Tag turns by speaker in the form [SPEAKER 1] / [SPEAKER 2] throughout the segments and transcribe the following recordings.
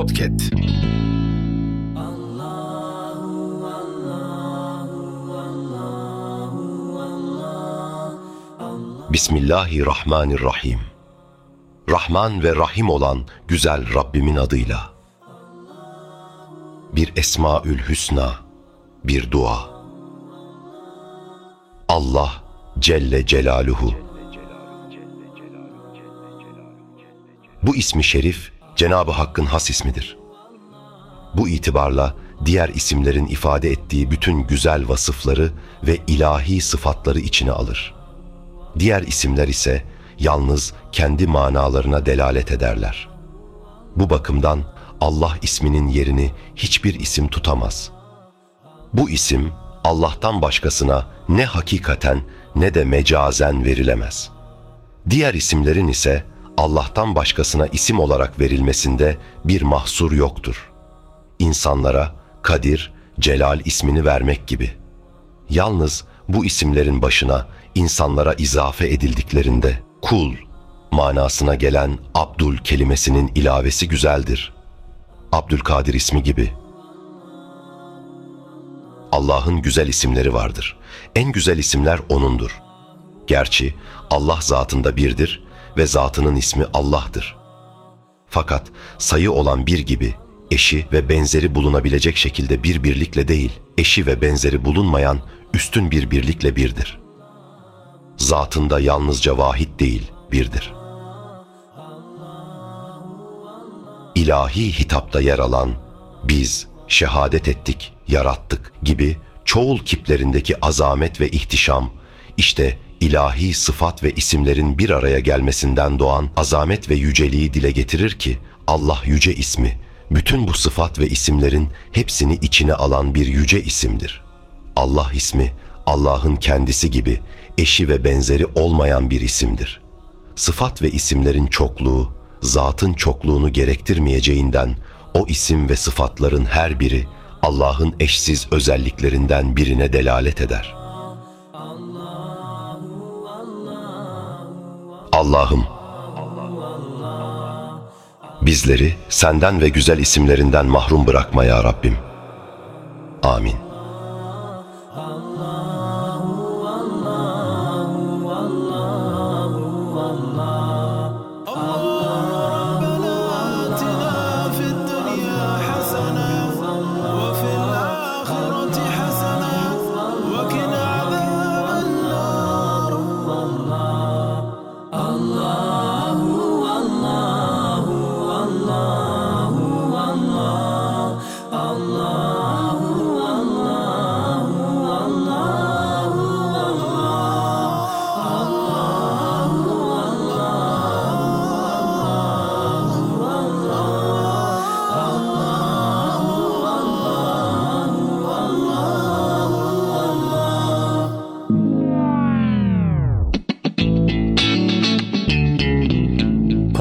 [SPEAKER 1] Podcast.
[SPEAKER 2] Bismillahirrahmanirrahim. Rahman ve Rahim olan güzel Rabbimin adıyla. Bir Esmaül Hüsna, bir dua. Allah Celle Celaluhu. Bu ismi şerif Cenab-ı Hakk'ın has ismidir. Bu itibarla diğer isimlerin ifade ettiği bütün güzel vasıfları ve ilahi sıfatları içine alır. Diğer isimler ise yalnız kendi manalarına delalet ederler. Bu bakımdan Allah isminin yerini hiçbir isim tutamaz. Bu isim Allah'tan başkasına ne hakikaten ne de mecazen verilemez. Diğer isimlerin ise Allah'tan başkasına isim olarak verilmesinde bir mahsur yoktur. İnsanlara Kadir, Celal ismini vermek gibi. Yalnız bu isimlerin başına insanlara izafe edildiklerinde kul manasına gelen Abdül kelimesinin ilavesi güzeldir. Abdülkadir ismi gibi. Allah'ın güzel isimleri vardır. En güzel isimler O'nundur. Gerçi Allah zatında birdir ve zatının ismi Allah'tır. Fakat sayı olan bir gibi eşi ve benzeri bulunabilecek şekilde bir birlikle değil, eşi ve benzeri bulunmayan üstün bir birlikle birdir. Zatında yalnızca vahid değil, birdir. İlahi hitapta yer alan biz şehadet ettik, yarattık gibi çoğul kiplerindeki azamet ve ihtişam işte ilahi sıfat ve isimlerin bir araya gelmesinden doğan azamet ve yüceliği dile getirir ki Allah yüce ismi bütün bu sıfat ve isimlerin hepsini içine alan bir yüce isimdir. Allah ismi Allah'ın kendisi gibi eşi ve benzeri olmayan bir isimdir. Sıfat ve isimlerin çokluğu, zatın çokluğunu gerektirmeyeceğinden o isim ve sıfatların her biri Allah'ın eşsiz özelliklerinden birine delalet eder. Allah'ım bizleri senden ve güzel isimlerinden mahrum bırakma ya Rabbim. Amin.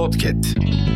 [SPEAKER 1] Podcast.